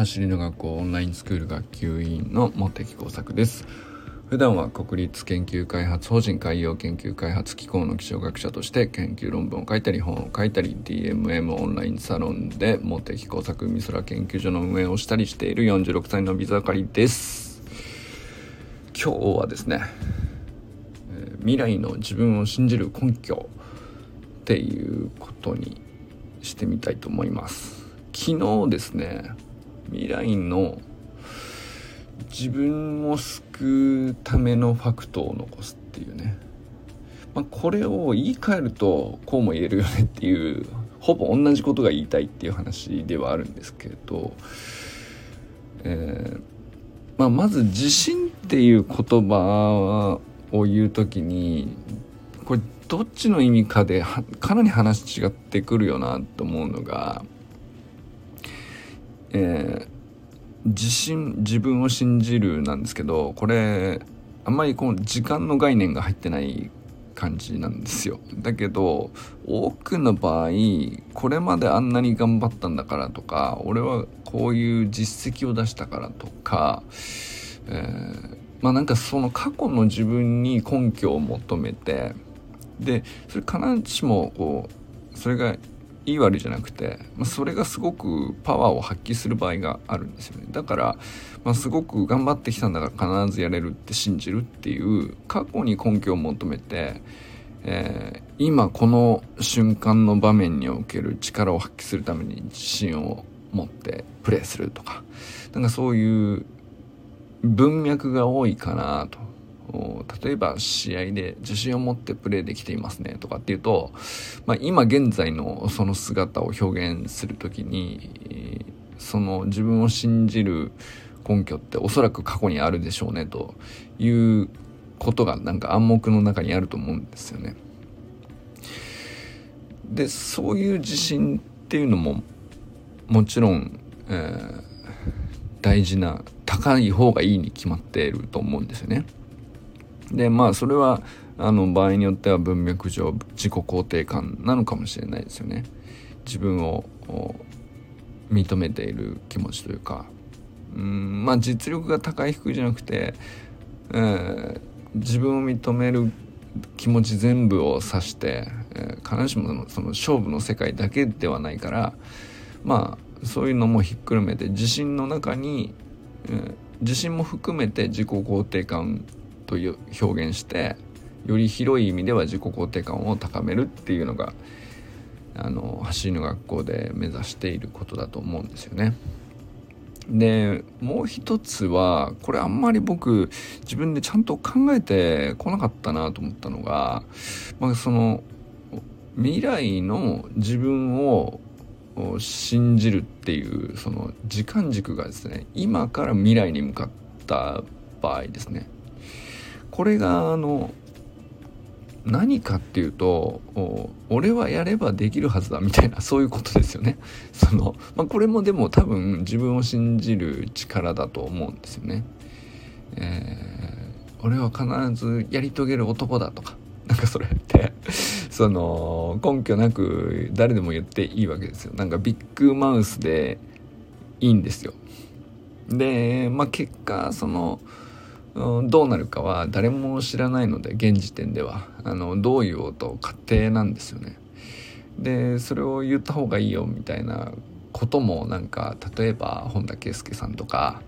走りの学校オンラインスクール学級委員の茂木耕作です。普段は国立研究開発法人海洋研究開発機構の気象学者として研究論文を書いたり本を書いたり DMM オンラインサロンで茂木工作美空研究所の運営をしたりしている46歳のビザカリです。今日はですね未来の自分を信じる根拠っていうことにしてみたいと思います。昨日ですね未来の自分を救うためのファクトを残すっていうね、まあ、これを言い換えるとこうも言えるよねっていうほぼ同じことが言いたいっていう話ではあるんですけど、えーまあ、まず自信っていう言葉を言う時にこれどっちの意味かでかなり話違ってくるよなと思うのが、えー、自信自分を信じるなんですけどこれあんまりこの時間の概念が入ってない感じなんですよ。だけど多くの場合これまであんなに頑張ったんだからとか俺はこういう実績を出したからとか、えー、まあなんかその過去の自分に根拠を求めてでそれ必ずしもこうそれがいい悪いじゃなくて、まあ、それがすごくパワーを発揮する場合があるんですよね。だから、まあ、すごく頑張ってきたんだから必ずやれるって信じるっていう過去に根拠を求めて、えー、今この瞬間の場面における力を発揮するために自信を持ってプレーするとかなんかそういう文脈が多いかなと。例えば試合で自信を持ってプレーできていますねとかっていうと、まあ、今現在のその姿を表現する時にその自分を信じる根拠っておそらく過去にあるでしょうねということがなんか暗黙の中にあると思うんですよね。でそういう自信っていうのももちろん、えー、大事な高い方がいいに決まっていると思うんですよね。でまあそれはあの場合によっては文脈上自己肯定感なのかもしれないですよね。自分を認めている気持ちというかうんまあ実力が高い低いじゃなくて、えー、自分を認める気持ち全部を指して、えー、必ずしもその勝負の世界だけではないからまあそういうのもひっくるめて自信の中に、えー、自信も含めて自己肯定感という表現してより広い意味では自己肯定感を高めるっていうのがあの走りの学校で目指していることだと思うんですよね。でもう一つはこれあんまり僕自分でちゃんと考えてこなかったなと思ったのが、まあ、その未来の自分を信じるっていうその時間軸がですね今から未来に向かった場合ですねこれがあの何かっていうと俺はやればできるはずだみたいなそういうことですよね。そのまあ、これもでも多分自分を信じる力だと思うんですよね。えー、俺は必ずやり遂げる男だとか なんかそれって その根拠なく誰でも言っていいわけですよ。なんかビッグマウスでいいんですよ。でまあ結果そのどうなるかは誰も知らないので現時点ではあのどう言おうと仮定なんですよね。でそれを言った方がいいよみたいなこともなんか例えば本田圭佑さんとか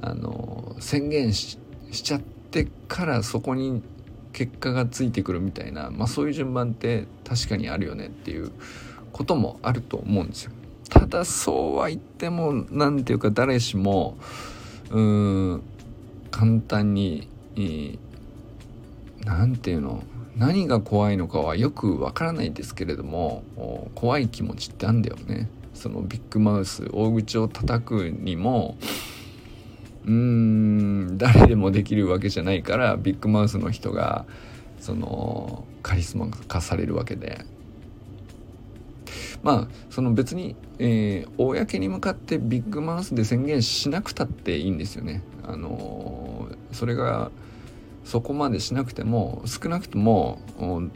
あの宣言しちゃってからそこに結果がついてくるみたいな、まあ、そういう順番って確かにあるよねっていうこともあると思うんですよ。ただそうは言っても何ていうか誰しもうーん簡単に何て言うの？何が怖いのかはよくわからないですけれども怖い気持ちってあんだよね。そのビッグマウス大口を叩くにもうーん誰でもできるわけじゃないからビッグマウスの人がそのカリスマ化されるわけで。まあその別に、えー、公に向かってビッグマウスで宣言しなくたっていいんですよね。あのー、それがそこまでしなくても少なくとも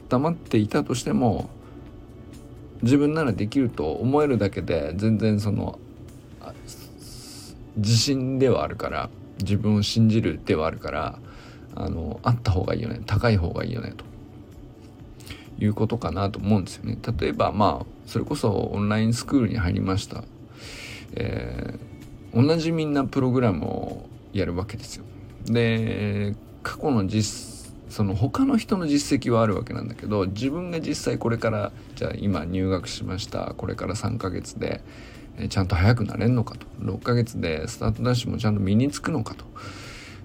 黙っていたとしても自分ならできると思えるだけで全然その自信ではあるから自分を信じるではあるからあのあった方がいいよね高い方がいいよねということかなと思うんですよね例えばまあそれこそオンラインスクールに入りました、えー、同じみんなプログラムをやるわけですよ。で過去の実その他の人の実績はあるわけなんだけど自分が実際これからじゃあ今入学しました。これから3ヶ月でえちゃんと速くなれんのかと。6ヶ月でスタートダッシュもちゃんと身につくのかと、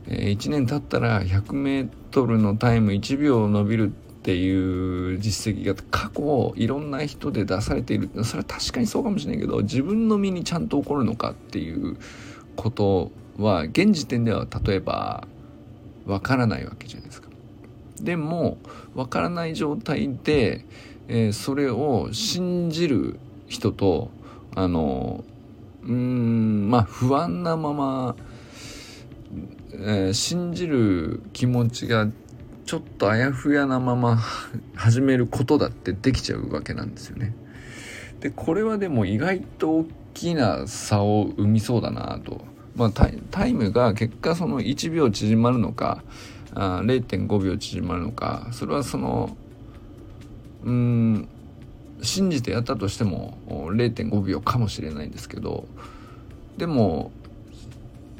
え1年経ったら 100m のタイム1秒伸びるってていう実績が過去いろんな人で出されているそれは確かにそうかもしれないけど自分の身にちゃんと起こるのかっていうことは現時点では例えばわからないわけじゃないですか。でもわからない状態で、えー、それを信じる人とあのうんまあ不安なまま、えー、信じる気持ちがちょっとあやふやなまま 始めることだってできちゃうわけなんですよね。でこれはでも意外と大きな差を生みそうだなと。まあ、タイムが結果その1秒縮まるのかあ0.5秒縮まるのかそれはそのうん信じてやったとしても0.5秒かもしれないんですけどでも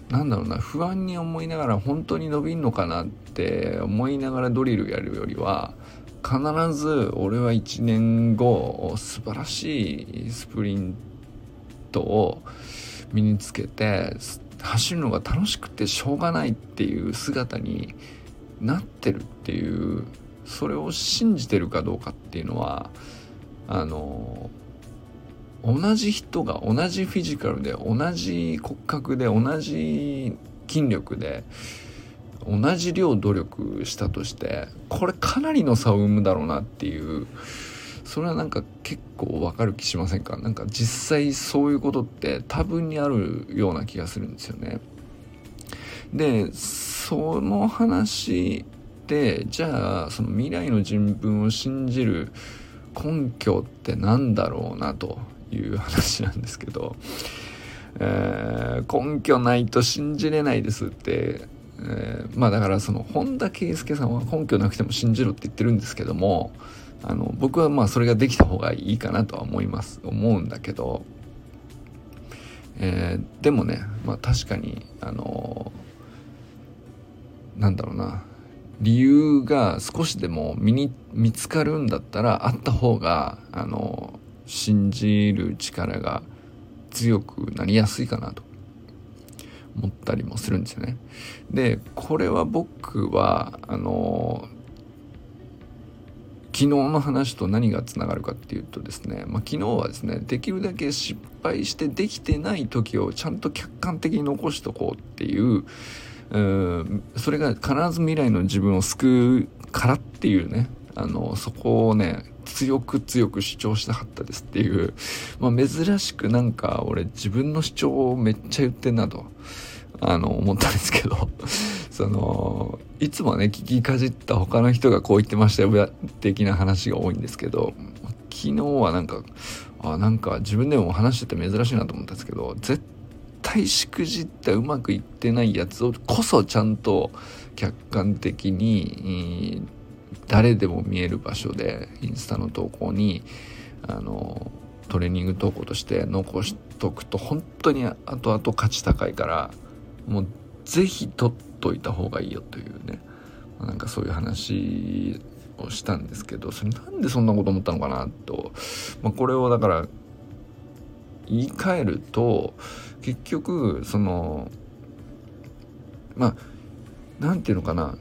なんだろうな不安に思いながら本当に伸びんのかなって思いながらドリルやるよりは必ず俺は1年後素晴らしいスプリントを身につけて走るのが楽しくてしょうがないっていう姿になってるっていうそれを信じてるかどうかっていうのはあの同じ人が同じフィジカルで同じ骨格で同じ筋力で同じ量努力したとしてこれかなりの差を生むだろうなっていうそれはなんか結構わかる気しませんか？なんか実際そういうことって多分にあるような気がするんですよね。でその話でじゃあその未来の自分を信じる根拠って何だろうなという話なんですけど、えー、根拠ないと信じれないですって、えー、まあだからその本田圭佑さんは根拠なくても信じろって言ってるんですけどもあの僕はまあそれができた方がいいかなとは思います思うんだけど、えー、でもね、まあ、確かにあのなんだろうな理由が少しでも身に見つかるんだったらあった方があの信じる力が強くなりやすいかなと思ったりもするんですよね。でこれは僕はあの昨日の話と何がつながるかっていうとですね、まあ、昨日はですねできるだけ失敗してできてない時をちゃんと客観的に残しとこうっていううんそれが必ず未来の自分を救うからっていうねあのそこをね強く強く主張したかったですっていう、まあ、珍しくなんか俺自分の主張をめっちゃ言ってんなとあの思ったんですけど。そのいつもね聞きかじった他の人がこう言ってましたよ的な話が多いんですけど。昨日はなんかあなんか自分でも話してて珍しいなと思ったんですけど絶対しくじったうまくいってないやつをこそちゃんと客観的に誰でも見える場所でインスタの投稿にあのトレーニング投稿として残しとくと本当に後々価値高いからもう是非取っといた方がいいよというね。なんかそういう話をしたんですけどそれなんでそんなこと思ったのかなと、まあ、これをだから言い換えると結局そのまあ何て言うのかな。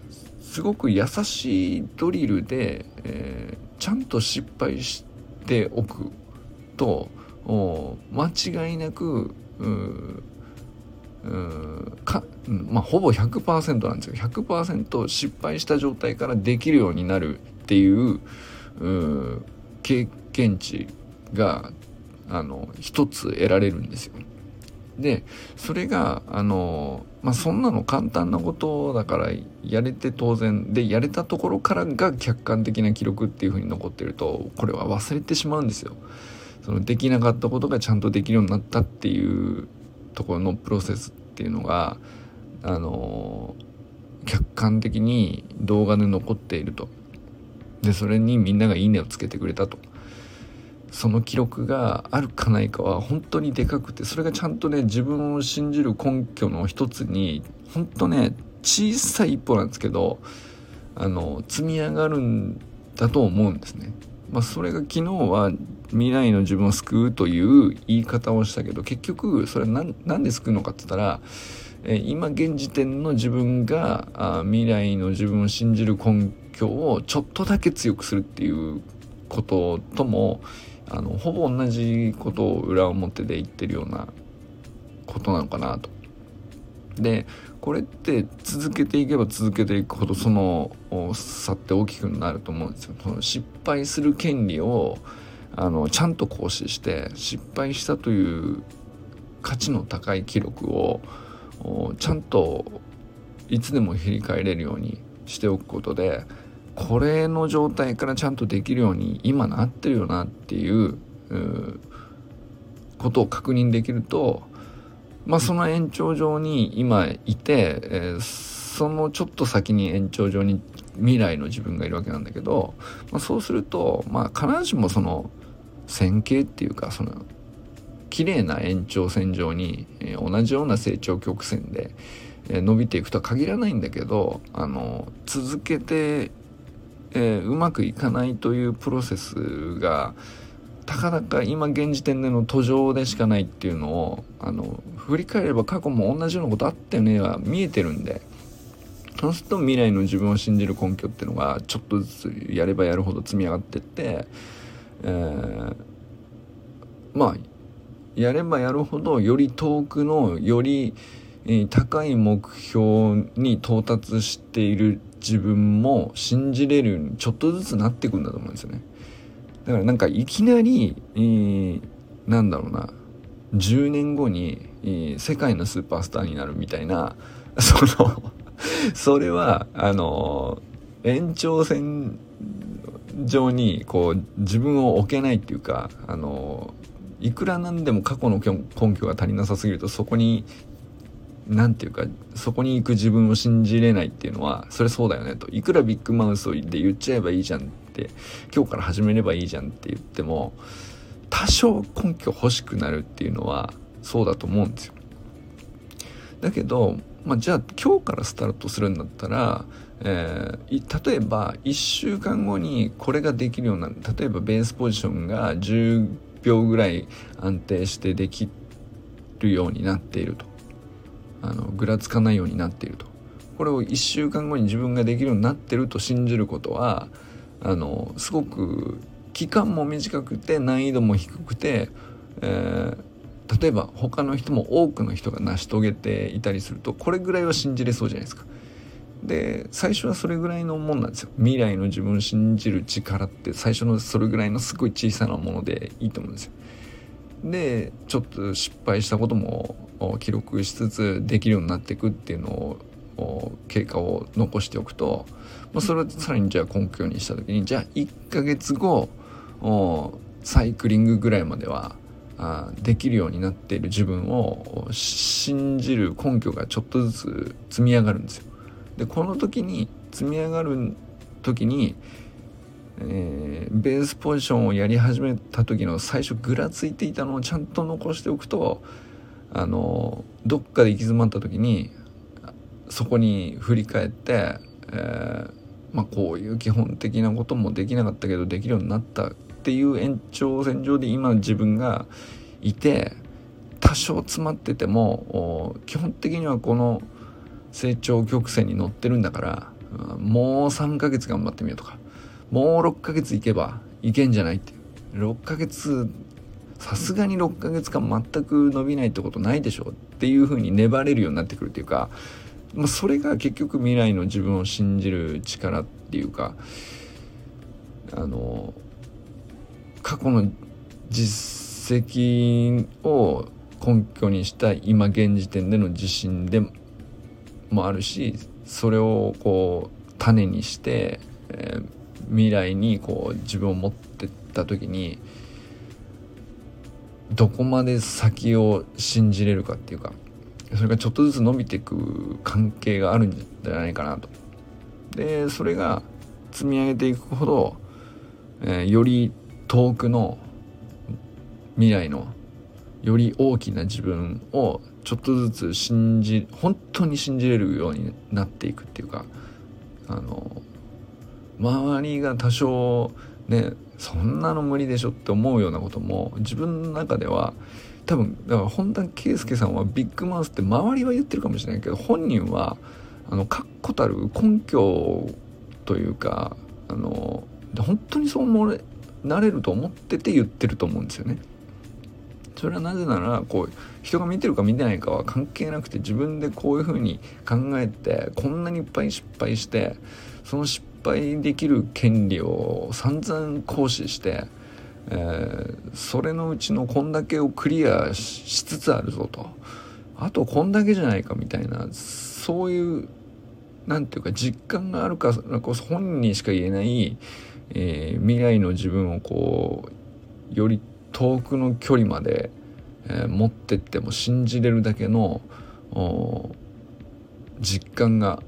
すごく優しいドリルで、えー、ちゃんと失敗しておくと間違いなくうかまあほぼ100%なんですよ100%失敗した状態からできるようになるっていう経験値があの一つ得られるんですよ。でそれがあのまあそんなの簡単なことだからやれて当然でやれたところからが客観的な記録っていうふうに残ってるとこれは忘れてしまうんですよ。そのできなかったことがちゃんとできるようになったっていうところのプロセスっていうのがあの客観的に動画で残っているとでそれにみんなが「いいね」をつけてくれたとその記録があるかないかは本当にでかくてそれがちゃんとね自分を信じる根拠の一つに本当ね小さい一歩なんですけどあの積み上がるんだと思うんですね。まあ、それが昨日は未来の自分を救うという言い方をしたけど結局それは何で救うのかって言ったら、え今現時点の自分があ未来の自分を信じる根拠をちょっとだけ強くするっていうことともあのほぼ同じことを裏表で言ってるようなことなのかなと。でこれって続けていけば続けていくほどその差って大きくなると思うんですよ。その失敗する権利をあのちゃんと行使して失敗したという価値の高い記録をちゃんといつでも振り返れるようにしておくことでこれの状態からちゃんとできるように今なってるよなっていうことを確認できるとまあその延長上に今いて、えー、そのちょっと先に延長上に未来の自分がいるわけなんだけど、まあ、そうすると、まあ、必ずしもその線形っていうかその綺麗な延長線上に、えー、同じような成長曲線で、え、伸びていくとは限らないんだけどあの続けてえー、うまくいかないというプロセスがたかだか今現時点での途上でしかないっていうのをあの振り返れば過去も同じようなことあったよねは見えてるんでそうすると未来の自分を信じる根拠っていうのがちょっとずつやればやるほど積み上がってって、えー、まあやればやるほどより遠くのより高い目標に到達している自分も信じれるようにちょっとずつなっていくんだと思うんですよね。だからなんかいきなり、えー、なんだろうな10年後に、えー、世界のスーパースターになるみたいな そのそれはあの延長線上にこう自分を置けないっていうかあのいくらなんでも過去の根拠が足りなさすぎるとそこに何て言うかそこに行く自分を信じれないっていうのはそれそうだよねといくらビッグマウスで言っちゃえばいいじゃんって今日から始めればいいじゃんって言っても多少根拠欲しくなるっていうのはそうだと思うんですよ。だけど、まあ、じゃあ今日からスタートするんだったら、えー、例えば1週間後にこれができるようになる例えばベースポジションが10秒ぐらい安定してできるようになっていると。あのぐらつかないようになっているとこれを1週間後に自分ができるようになってると信じることはあのすごく期間も短くて難易度も低くて、えー、例えば他の人も多くの人が成し遂げていたりするとこれぐらいは信じれそうじゃないですか。で最初はそれぐらいのもんなんですよ未来の自分を信じる力って最初のそれぐらいのすごい小さなものでいいと思うんですよ。でちょっと失敗したことも記録しつつできるようになっていくっていうのを経過を残しておくと、まあ、それをさらにじゃあ根拠にした時にじゃあ1ヶ月後サイクリングぐらいまではあできるようになっている自分を信じる根拠がちょっとずつ積み上がるんですよ。でこの時に積み上がる時にえー、ベースポジションをやり始めた時の最初ぐらついていたのをちゃんと残しておくとあのどっかで行き詰まった時にそこに振り返って、えー、まあ、こういう基本的なこともできなかったけどできるようになったっていう延長線上で今の自分がいて多少詰まってても基本的にはこの成長曲線に乗ってるんだからもう3ヶ月頑張ってみようとかもう6ヶ月いけばいけんじゃないって6ヶ月さすがに6ヶ月間全く伸びないってことないでしょっていう風に粘れるようになってくるっていうか、まあ、それが結局未来の自分を信じる力っていうかあの過去の実績を根拠にした今現時点での自信でもあるしそれをこう種にして、えー、未来にこう自分を持ってった時にどこまで先を信じれるかっていうかそれがちょっとずつ伸びていく関係があるんじゃないかなと。でそれが積み上げていくほど、えー、より遠くの未来のより大きな自分をちょっとずつ信じ本当に信じれるようになっていくっていうかあの周りが多少ねそんなの無理でしょって思うようなことも自分の中では多分だから本田圭佑さんはビッグマウスって周りは言ってるかもしれないけど本人はあの確固たる根拠というかあの本当にそう思れなれると思ってて言ってると思うんですよね。それはなぜならこう人が見てるか見てないかは関係なくて自分でこういうふうに考えてこんなにいっぱい失敗してその失敗敗できる権利を散々行使して、えー、それのうちのこんだけをクリアしつつあるぞと。あとこんだけじゃないかみたいなそういう何て言うか実感があるからこそ本人にしか言えない、えー、未来の自分をこうより遠くの距離まで、えー、持ってっても信じれるだけの実感が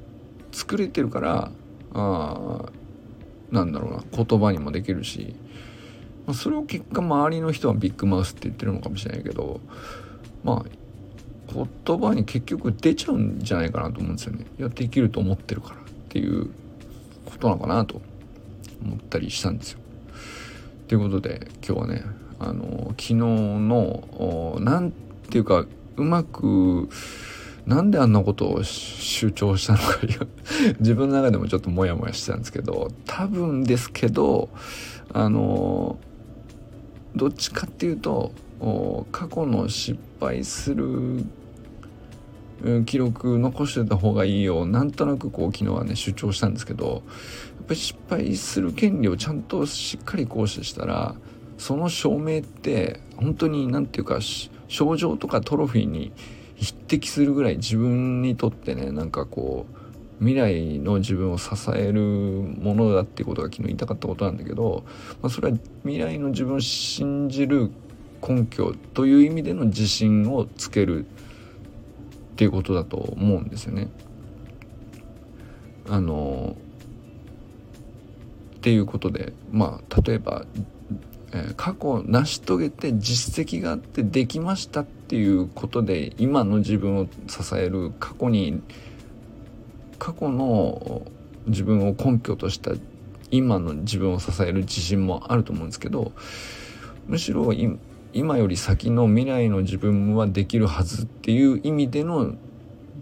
作れてるからあなんだろうな言葉にもできるし、まあ、それを結果周りの人はビッグマウスって言ってるのかもしれないけどまあ言葉に結局出ちゃうんじゃないかなと思うんですよね。いやできると思ってるからっていうことなのかなと思ったりしたんですよ。ということで今日はねあの昨日の何ていうかうまくなんであんなことを主張したのか 自分の中でもちょっとモヤモヤしてたんですけど多分ですけどあのどっちかっていうと過去の失敗する記録残してた方がいいよ。なんとなくこう昨日はね主張したんですけどやっぱり失敗する権利をちゃんとしっかり行使したらその証明って本当に何て言うか症状とかトロフィーに匹敵するぐらい自分にとってねなんかこう未来の自分を支えるものだってことが昨日言いたかったことなんだけど、まあ、それは未来の自分を信じる根拠という意味での自信をつけるっていうことだと思うんですよね。あのっていうことでまあ例えば、え、過去成し遂げて実績があってできましたっていうことで今の自分を支える過去に過去の自分を根拠とした今の自分を支える自信もあると思うんですけどむしろ今より先の未来の自分はできるはずっていう意味での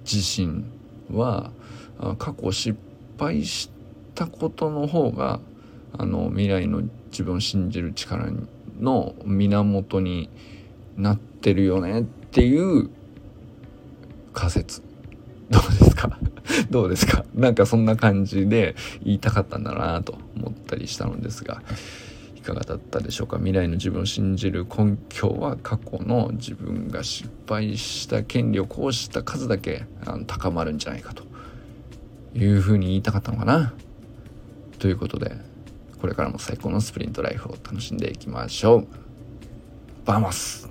自信は過去失敗したことの方があの未来の自分を信じる力の源になってるよねっていう仮説。どうですか？どうですか？なんかそんな感じで言いたかったんだなと思ったりしたのですがいかがだったでしょうか？未来の自分を信じる根拠は過去の自分が失敗した権利を行使した数だけあの高まるんじゃないかというふうに言いたかったのかな。ということでこれからも最高のスプリントライフを楽しんでいきましょう。バマス